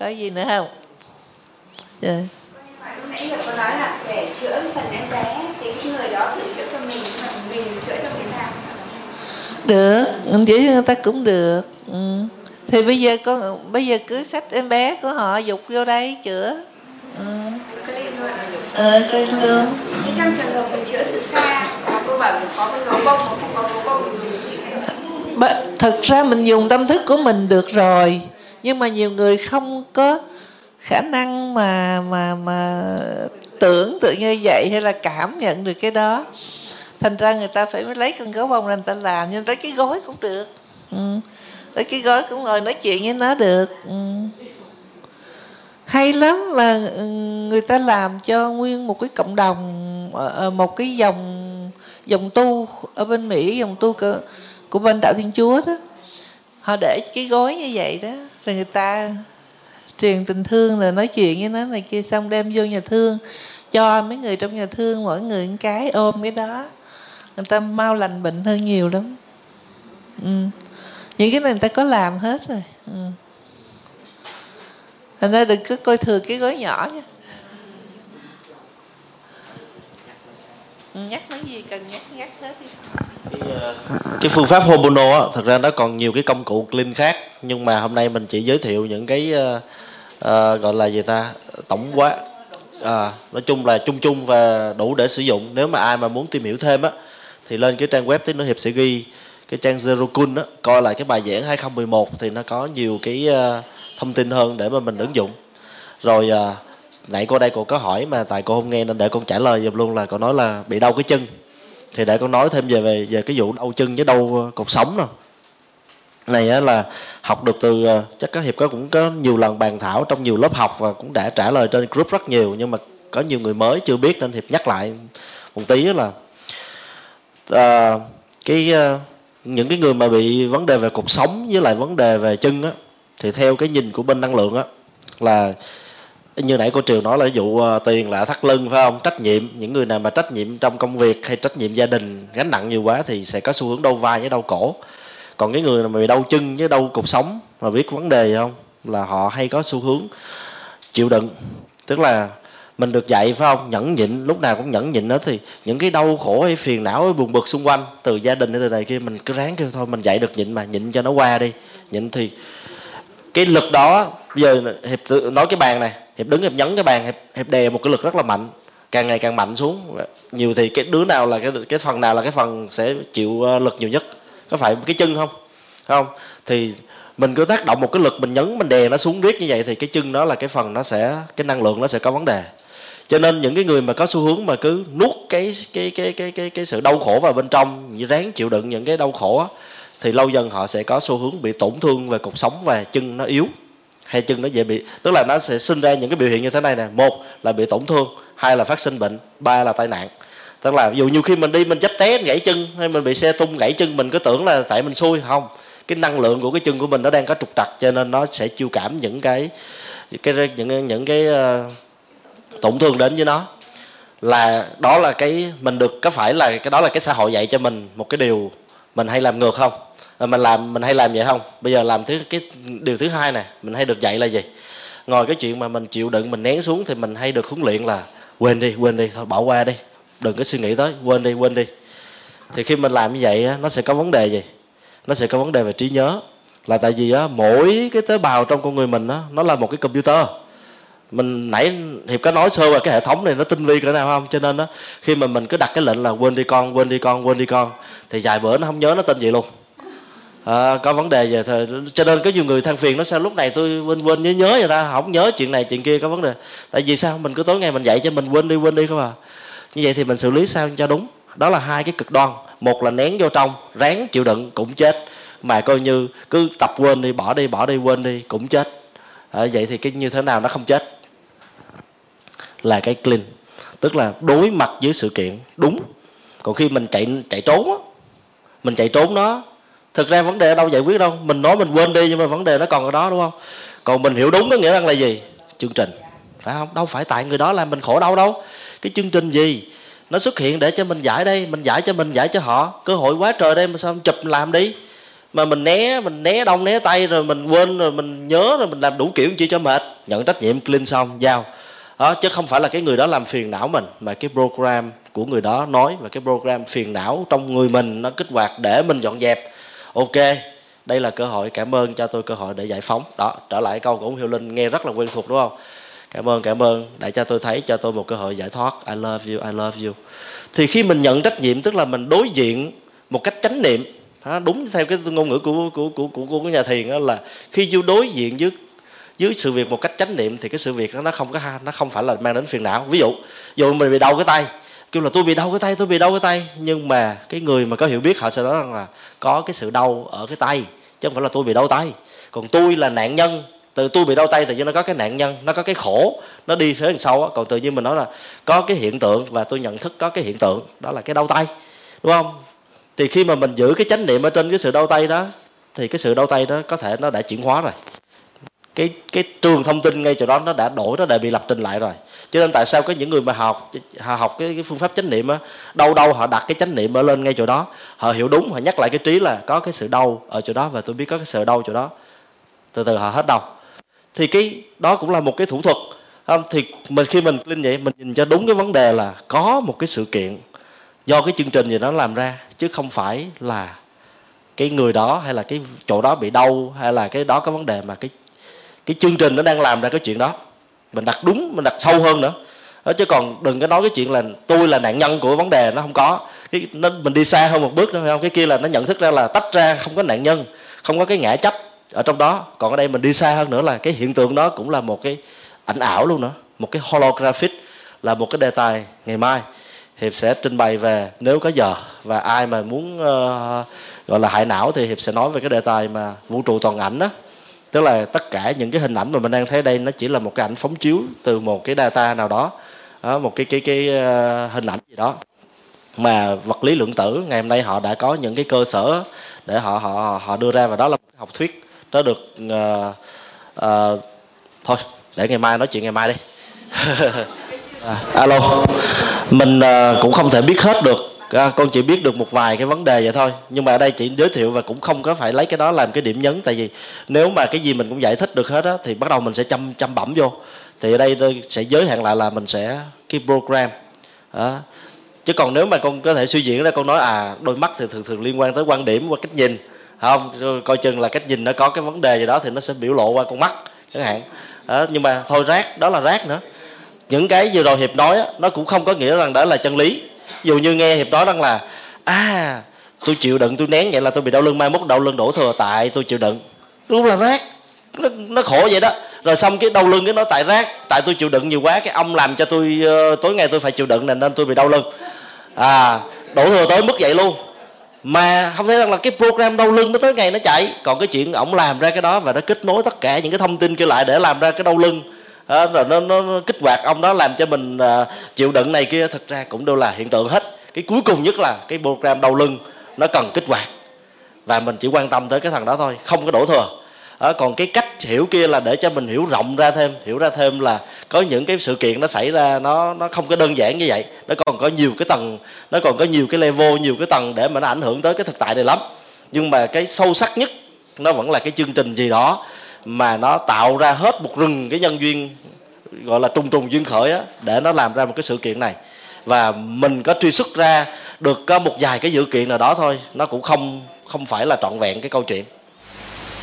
có gì nữa không? Dạ. Nãy giờ có nói là để chữa phần em bé thì cái người đó tự chữa cho mình mình chữa cho người ta được mình chữa cho người ta cũng được. Ừ. thì bây giờ có bây giờ cứ xách em bé của họ dục vô đây chữa. Ừ. ờ clean luôn. Thế trong trường hợp mình chữa từ xa mà cô bảo có cái lỗ bông mà không có lỗ bông Ba- thực ra mình dùng tâm thức của mình được rồi nhưng mà nhiều người không có khả năng mà mà mà tưởng tượng như vậy hay là cảm nhận được cái đó. Thành ra người ta phải lấy con gấu bông ra người ta làm nhưng tới cái gối cũng được. Ừ. tới cái gối cũng ngồi nói chuyện với nó được. Ừ. hay lắm mà ừ, người ta làm cho nguyên một cái cộng đồng ờ, ờ, một cái dòng dòng tu ở bên mỹ dòng tu của, của bên đạo thiên chúa đó. Họ để cái gối như vậy đó rồi người ta truyền tình thương là nói chuyện với nó này kia, xong đem vô nhà thương, cho mấy người trong nhà thương, mỗi người một cái, ôm cái đó. Người ta mau lành bệnh hơn nhiều lắm. Ừ. những cái này người ta có làm hết rồi. Ừ. thành ra đừng cứ coi thường cái gói nhỏ nha. Ừ, nhắc nói gì cần nhắc nhắc hết đi cái, cái phương pháp Homono á thật ra nó còn nhiều cái công cụ clean khác nhưng mà hôm nay mình chỉ giới thiệu những cái uh, uh, gọi là gì ta tổng quát à, nói chung là chung chung và đủ để sử dụng. Nếu mà ai mà muốn tìm hiểu thêm á thì lên cái trang web tiếng nói hiệp sẽ ghi cái trang Zero Kun á coi lại cái bài giảng 2011 thì nó có nhiều cái uh, thông tin hơn để mà mình ứng dụng. Rồi uh, nãy cô đây cô có hỏi mà tại cô không nghe nên để con trả lời giùm luôn là cô nói là bị đau cái chân thì để con nói thêm về về về cái vụ đau chân với đau ờ, cột sống nè này á là học được từ ờ, chắc các hiệp có cũng có nhiều lần bàn thảo trong nhiều lớp học và cũng đã trả lời trên group rất nhiều nhưng mà có nhiều người mới chưa biết nên hiệp nhắc lại một tí là à, cái những cái người mà bị vấn đề về cuộc sống với lại vấn đề về chân á thì theo cái nhìn của bên năng lượng á là như nãy cô triều nói là ví dụ ờ, tiền là thắt lưng, phải không? Trách nhiệm, những người nào mà trách nhiệm trong công việc hay trách nhiệm gia đình gánh nặng nhiều quá thì sẽ có xu hướng đau vai với đau cổ. Còn cái người mà bị đau chân với đau cột sống mà biết vấn đề không? Là họ hay có xu hướng chịu đựng. Tức là mình được dạy, phải không? Nhẫn nhịn, lúc nào cũng nhẫn nhịn đó thì những cái đau khổ, hay phiền não, hay buồn bực xung quanh từ gia đình hay từ này kia, mình cứ ráng kêu thôi, mình dạy được nhịn mà, nhịn cho nó qua đi. Nhịn thì cái lực đó bây giờ hiệp tự- nói cái bàn này hiệp đứng hiệp nhấn cái bàn hiệp, hiệp đè một cái lực rất là mạnh càng ngày càng mạnh xuống. Nhiều thì cái đứa nào là cái cái phần nào là cái phần sẽ chịu ờ, lực nhiều nhất? Có phải cái chân không? Không? Thì mình cứ tác động một cái lực mình nhấn mình đè nó xuống riết như vậy thì cái chân đó là cái phần nó sẽ cái năng lượng nó sẽ có vấn đề. Cho nên những cái người mà có xu hướng mà cứ nuốt cái cái cái cái cái cái sự đau khổ vào bên trong như ráng chịu đựng những cái đau khổ á, thì lâu dần họ sẽ có xu hướng bị tổn thương về cột sống và chân nó yếu hay chân nó dễ bị tức là nó sẽ sinh ra những cái biểu hiện như thế này nè. Một là bị tổn thương hai là phát sinh bệnh ba là tai nạn. Tức là dù nhiều khi mình đi mình chấp té gãy chân hay mình bị xe tung gãy chân mình cứ tưởng là tại mình xui. Không cái năng lượng của cái chân của mình nó đang có trục trặc cho nên nó sẽ chịu cảm những cái cái những những cái uh, tổn thương đến với nó. Là đó là cái mình được có phải là cái đó là cái xã hội dạy cho mình một cái điều mình hay làm ngược không? Ờ, mình làm mình hay làm vậy không? Bây giờ làm thứ cái điều thứ hai nè mình hay được dạy là gì? Ngồi cái chuyện mà mình chịu đựng mình nén xuống thì mình hay được huấn luyện là quên đi quên đi thôi bỏ qua đi. Đừng có suy nghĩ tới quên đi quên đi. Thì khi mình làm như vậy nó sẽ có vấn đề gì? Nó sẽ có vấn đề về trí nhớ. Là tại vì á, mỗi cái tế bào trong con người mình á, nó là một cái computer. Mình nãy hiệp có nói sơ về cái hệ thống này nó tinh vi cỡ nào không? Cho nên á khi mà mình cứ đặt cái lệnh là quên đi con quên đi con quên đi con thì vài bữa nó không nhớ nó tên gì luôn à, có vấn đề về thời cho nên có nhiều người than phiền nó sao lúc này tôi quên quên nhớ nhớ vậy ta? Không nhớ chuyện này chuyện kia có vấn đề. Tại vì sao? Mình cứ tối ngày mình dạy cho mình quên đi quên đi không à? Như vậy thì mình xử lý sao cho đúng? Đó là hai cái cực đoan. Một là nén vô trong ráng chịu đựng cũng chết. Mà coi như cứ tập quên đi bỏ đi bỏ đi quên đi cũng chết. À, vậy thì cái như thế nào nó không chết? Là cái clean. Tức là đối mặt với sự kiện. Đúng. Còn khi mình chạy chạy trốn á mình chạy trốn nó thực ra vấn đề ở đâu giải quyết đâu. Mình nói mình quên đi nhưng mà vấn đề nó còn ở đó, đúng không? Còn mình hiểu đúng có nghĩa rằng là gì? Chương trình. Phải không? Đâu phải tại người đó làm mình khổ đau đâu. Cái chương trình gì? Nó xuất hiện để cho mình giải đây, mình giải cho mình, giải cho họ. Cơ hội quá trời đây mà sao không chụp làm đi? Mà mình né mình né đông, né tay rồi mình quên rồi mình nhớ rồi mình làm đủ kiểu chi cho mệt. Nhận trách nhiệm, clean xong, giao. Đó, chứ không phải là cái người đó làm phiền não mình, mà cái program của người đó nói và cái program phiền não trong người mình nó kích hoạt để mình dọn dẹp ok đây là cơ hội cảm ơn cho tôi cơ hội để giải phóng. Đó trở lại câu của ông Hiệu Linh nghe rất là quen thuộc đúng không? Cảm ơn cảm ơn để cho tôi thấy cho tôi một cơ hội giải thoát. I love you I love you. Thì khi mình nhận trách nhiệm tức là mình đối diện một cách chánh niệm đúng theo cái ngôn ngữ của của của của, của nhà thiền đó là khi du đối diện với dưới sự việc một cách chánh niệm thì cái sự việc đó nó không có nó không phải là mang đến phiền não. Ví dụ dù mình bị đau cái tay kêu là tôi bị đau cái tay, tôi bị đau cái tay. Nhưng mà cái người mà có hiểu biết họ sẽ nói rằng là có cái sự đau ở cái tay, chứ không phải là tôi bị đau tay. Còn tôi là nạn nhân từ tôi bị đau tay tự nhiên nó có cái nạn nhân, nó có cái khổ, nó đi phía đằng sau á. Còn tự nhiên mình nói là có cái hiện tượng và tôi nhận thức có cái hiện tượng, đó là cái đau tay, đúng không? Thì khi mà mình giữ cái chánh niệm ở trên cái sự đau tay đó, thì cái sự đau tay đó có thể nó đã chuyển hóa rồi. Cái cái trường thông tin ngay chỗ đó nó đã đổi, nó đã bị lập trình lại rồi cho nên tại sao có những người mà học họ học cái, cái phương pháp chánh niệm á đâu đâu họ đặt cái chánh niệm ở lên ngay chỗ đó. Họ hiểu đúng họ nhắc lại cái trí là có cái sự đau ở chỗ đó và tôi biết có cái sự đau chỗ đó. Từ từ họ hết đau. Thì cái đó cũng là một cái thủ thuật. Không thì mình khi mình linh vậy mình nhìn cho đúng cái vấn đề là có một cái sự kiện do cái chương trình gì đó làm ra chứ không phải là cái người đó hay là cái chỗ đó bị đau hay là cái đó có vấn đề mà cái cái chương trình nó đang làm ra cái chuyện đó mình đặt đúng mình đặt sâu hơn nữa. Đó, chứ còn đừng có nói cái chuyện là tôi là nạn nhân của vấn đề nó không có. Cái nó mình đi xa hơn một bước nữa không? Cái kia là nó nhận thức ra là tách ra không có nạn nhân không có cái ngã chấp ở trong đó. Còn ở đây mình đi xa hơn nữa là cái hiện tượng đó cũng là một cái ảnh ảo luôn nữa một cái holographic là một cái đề tài ngày mai. Hiệp sẽ trình bày về nếu có giờ và ai mà muốn uh, gọi là hại não thì hiệp sẽ nói về cái đề tài mà vũ trụ toàn ảnh đó tức là tất cả những cái hình ảnh mà mình đang thấy đây nó chỉ là một cái ảnh phóng chiếu từ một cái data nào đó, đó một cái cái cái ờ, hình ảnh gì đó. Mà vật lý lượng tử ngày hôm nay họ đã có những cái cơ sở để họ họ họ đưa ra và đó là một học thuyết. Nó được uh, uh, thôi để ngày mai nói chuyện ngày mai đi. À, alo. Mình uh, cũng không thể biết hết được à, con chỉ biết được một vài cái vấn đề vậy thôi. Nhưng mà ở đây chỉ giới thiệu và cũng không có phải lấy cái đó làm cái điểm nhấn. Tại vì nếu mà cái gì mình cũng giải thích được hết á thì bắt đầu mình sẽ chăm chăm bẩm vô. Thì ở đây tôi sẽ giới hạn lại là mình sẽ cái program. Đó. chứ còn nếu mà con có thể suy diễn ra con nói à đôi mắt thì thường thường liên quan tới quan điểm và cách nhìn. Không coi chừng là cách nhìn nó có cái vấn đề gì đó thì nó sẽ biểu lộ qua con mắt chẳng hạn. Đó, nhưng mà thôi rác đó là rác nữa. Những cái vừa rồi hiệp nói á, nó cũng không có nghĩa rằng đó là chân lý dù như nghe hiệp đó rằng là à tôi chịu đựng tôi nén vậy là tôi bị đau lưng mai mốt đau lưng đổ thừa tại tôi chịu đựng. Đúng là rác nó, nó khổ vậy đó. Rồi xong cái đau lưng cái nó tại rác tại tôi chịu đựng nhiều quá cái ông làm cho tôi uh, tối ngày tôi phải chịu đựng nên tôi bị đau lưng. À đổ thừa tới mức vậy luôn. Mà không thấy rằng là cái program đau lưng nó tới ngày nó chạy. Còn cái chuyện ổng làm ra cái đó và nó kết nối tất cả những cái thông tin kia lại để làm ra cái đau lưng à, rồi nó, nó, nó kích hoạt ông đó làm cho mình à, chịu đựng này kia. Thực ra cũng đều là hiện tượng hết. Cái cuối cùng nhất là cái program đau lưng nó cần kích hoạt. Và mình chỉ quan tâm tới cái thằng đó thôi không có đổ thừa. À, còn cái cách hiểu kia là để cho mình hiểu rộng ra thêm hiểu ra thêm là có những cái sự kiện nó xảy ra nó nó không có đơn giản như vậy. Nó còn có nhiều cái tầng nó còn có nhiều cái level nhiều cái tầng để mà nó ảnh hưởng tới cái thực tại này lắm. Nhưng mà cái sâu sắc nhất nó vẫn là cái chương trình gì đó mà nó tạo ra hết một rừng cái nhân duyên gọi là trùng trùng duyên khởi á để nó làm ra một cái sự kiện này. Và mình có truy xuất ra được có một vài cái dự kiện nào đó thôi nó cũng không không phải là trọn vẹn cái câu chuyện.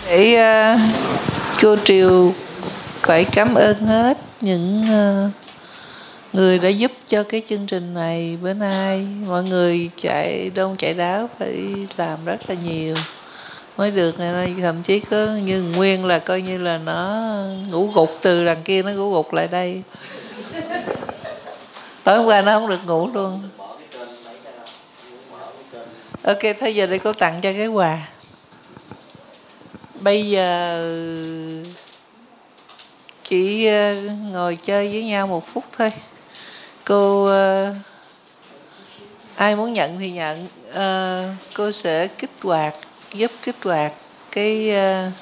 Để uh, cô triều phải cảm ơn hết những uh, người đã giúp cho cái chương trình này bữa nay. Mọi người chạy đông chạy đáo phải làm rất là nhiều mới được ngày nay thậm chí có như nguyên là coi như là nó ngủ gục từ đằng kia nó ngủ gục lại đây. Tối hôm qua nó không được ngủ luôn. Ok, thôi giờ để cô tặng cho cái quà. Bây giờ chỉ ờ, ngồi chơi với nhau một phút thôi. Cô ờ, ai muốn nhận thì nhận. Ờ, cô sẽ kích hoạt giúp kích hoạt cái uh,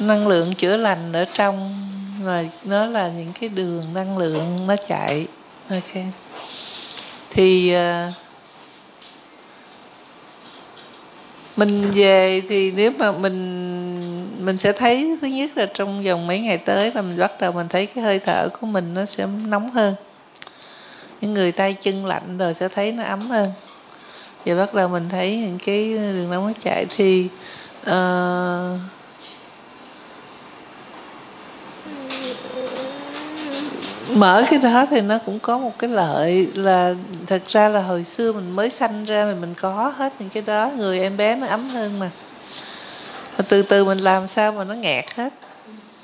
năng lượng chữa lành ở trong và nó là những cái đường năng lượng nó chạy. Ok. Thì uh, mình về thì nếu mà mình mình sẽ thấy thứ nhất là trong vòng mấy ngày tới là mình bắt đầu mình thấy cái hơi thở của mình nó sẽ nóng hơn. Những người tay chân lạnh rồi sẽ thấy nó ấm hơn và bắt đầu mình thấy những cái đường nóng nó chạy thì uh, mở cái đó thì nó cũng có một cái lợi là thật ra là hồi xưa mình mới sanh ra thì mình có hết những cái đó. Người em bé nó ấm hơn mà. Và từ từ mình làm sao mà nó nghẹt hết.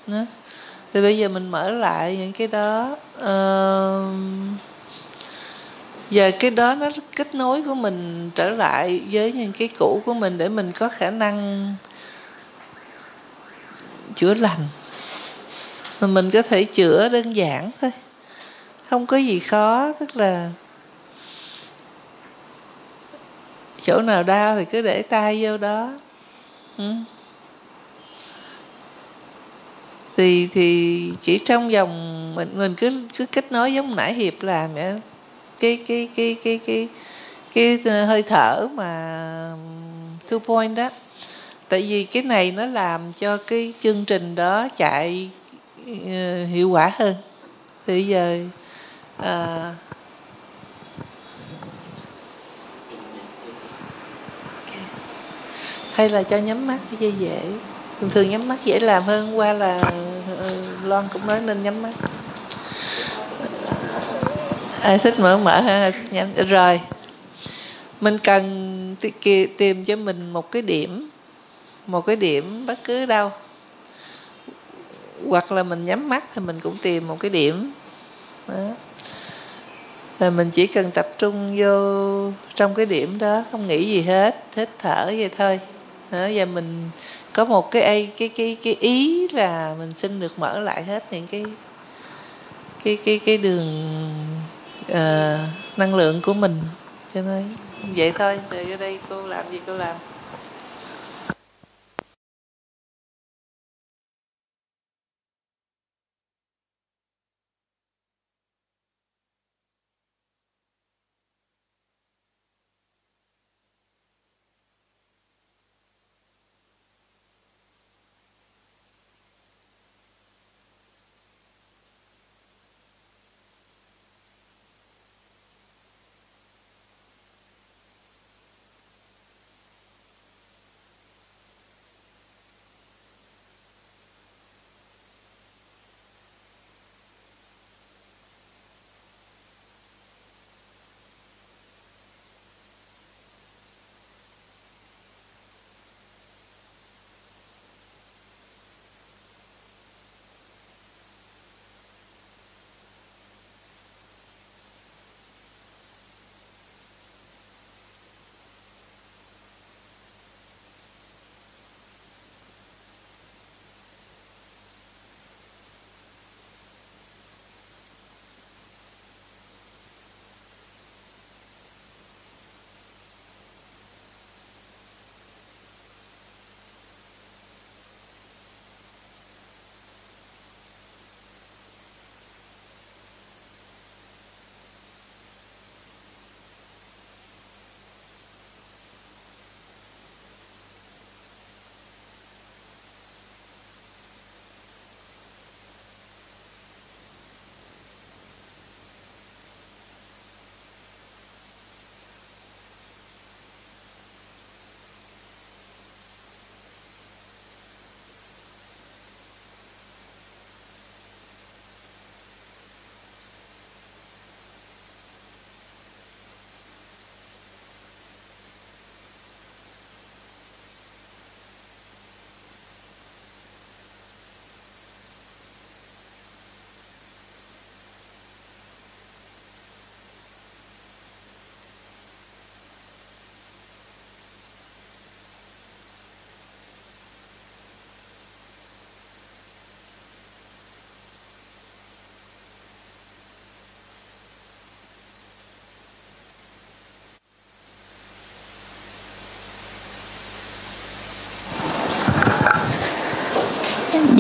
Nữa thì bây giờ mình mở lại những cái đó uh, và cái đó nó kết nối của mình trở lại với những cái cũ của mình để mình có khả năng chữa lành. Mà mình có thể chữa đơn giản thôi. Không có gì khó, tức là chỗ nào đau thì cứ để tay vô đó. Ừ. thì thì chỉ trong vòng mình mình cứ cứ kết nối giống nãy hiệp làm vậy cái cái cái cái cái cái, cái hơi thở mà two point đó. Tại vì cái này nó làm cho cái chương trình đó chạy uh, hiệu quả hơn. Thì bây giờ uh, hay là cho nhắm mắt cho dễ thường thường nhắm mắt dễ làm hơn qua là uh, loan cũng nói nên nhắm mắt ai thích mở mở ha? Nhắm rồi. Mình cần tìm cho mình một cái điểm một cái điểm bất cứ đâu. Hoặc là mình nhắm mắt thì mình cũng tìm một cái điểm. Đó. là mình chỉ cần tập trung vô trong cái điểm đó không nghĩ gì hết hít thở vậy thôi. Đó, và mình có một cái cái cái cái ý là mình xin được mở lại hết những cái cái cái cái đường uh, năng lượng của mình. Cho nên vậy thôi. Rồi ở đây cô làm gì cô làm?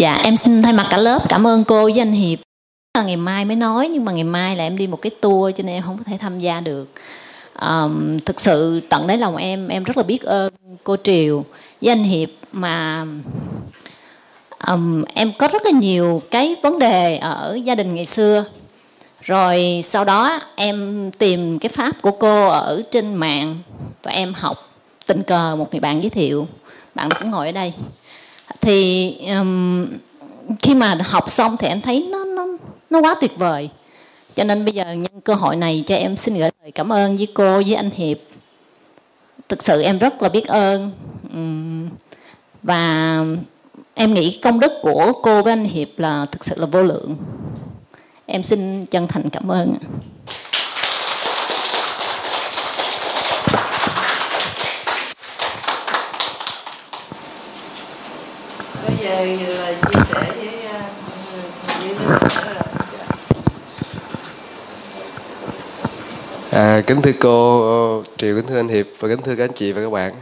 Dạ em xin thay mặt cả lớp cảm ơn cô với anh Hiệp. Là ngày mai mới nói nhưng mà ngày mai là em đi một cái tour cho nên em không có thể tham gia được. Um, thực sự tận đáy lòng em em rất là biết ơn cô Triều với anh Hiệp mà um, em có rất là nhiều cái vấn đề ở gia đình ngày xưa. Rồi sau đó em tìm cái pháp của cô ở trên mạng và em học tình cờ một người bạn giới thiệu. Bạn cũng ngồi ở đây thì um, khi mà học xong thì em thấy nó nó nó quá tuyệt vời. Cho nên bây giờ nhân cơ hội này cho em xin gửi lời cảm ơn với cô với anh hiệp. Thực sự em rất là biết ơn. Và em nghĩ công đức của cô với anh hiệp là thực sự là vô lượng. Em xin chân thành cảm ơn là chia sẻ với ờ, mọi người với À, kính thưa cô ờ, Triều, kính thưa anh Hiệp và kính thưa các anh chị và các bạn.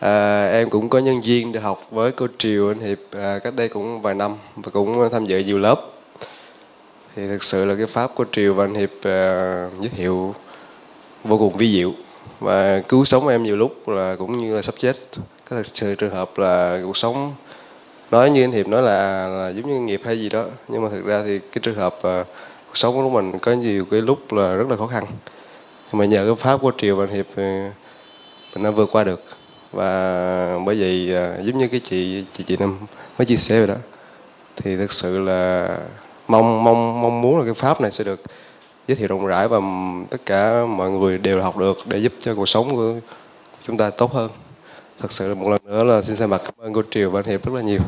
À, em cũng có nhân duyên được học với cô Triều, anh Hiệp à, cách đây cũng vài năm và cũng tham dự nhiều lớp. Thì thực sự là cái pháp của Triều và anh Hiệp à, giới thiệu vô cùng vi diệu và cứu sống em nhiều lúc là cũng như là sắp chết. Có thật sự trường hợp là cuộc sống nói như anh Hiệp nói là, là giống như nghiệp hay gì đó nhưng mà thực ra thì cái trường hợp à, cuộc sống của mình có nhiều cái lúc là rất là khó khăn. Nhưng mà nhờ cái pháp của triều và hiệp ờ, mình đã vượt qua được. Và bởi vậy à, giống như cái chị chị chị năm mới chia sẻ rồi đó thì thực sự là mong mong mong muốn là cái pháp này sẽ được giới thiệu rộng rãi và tất cả mọi người đều học được để giúp cho cuộc sống của chúng ta tốt hơn thật sự là một lần nữa là xin thay mặt cảm ơn cô triều và anh hiệp rất là nhiều.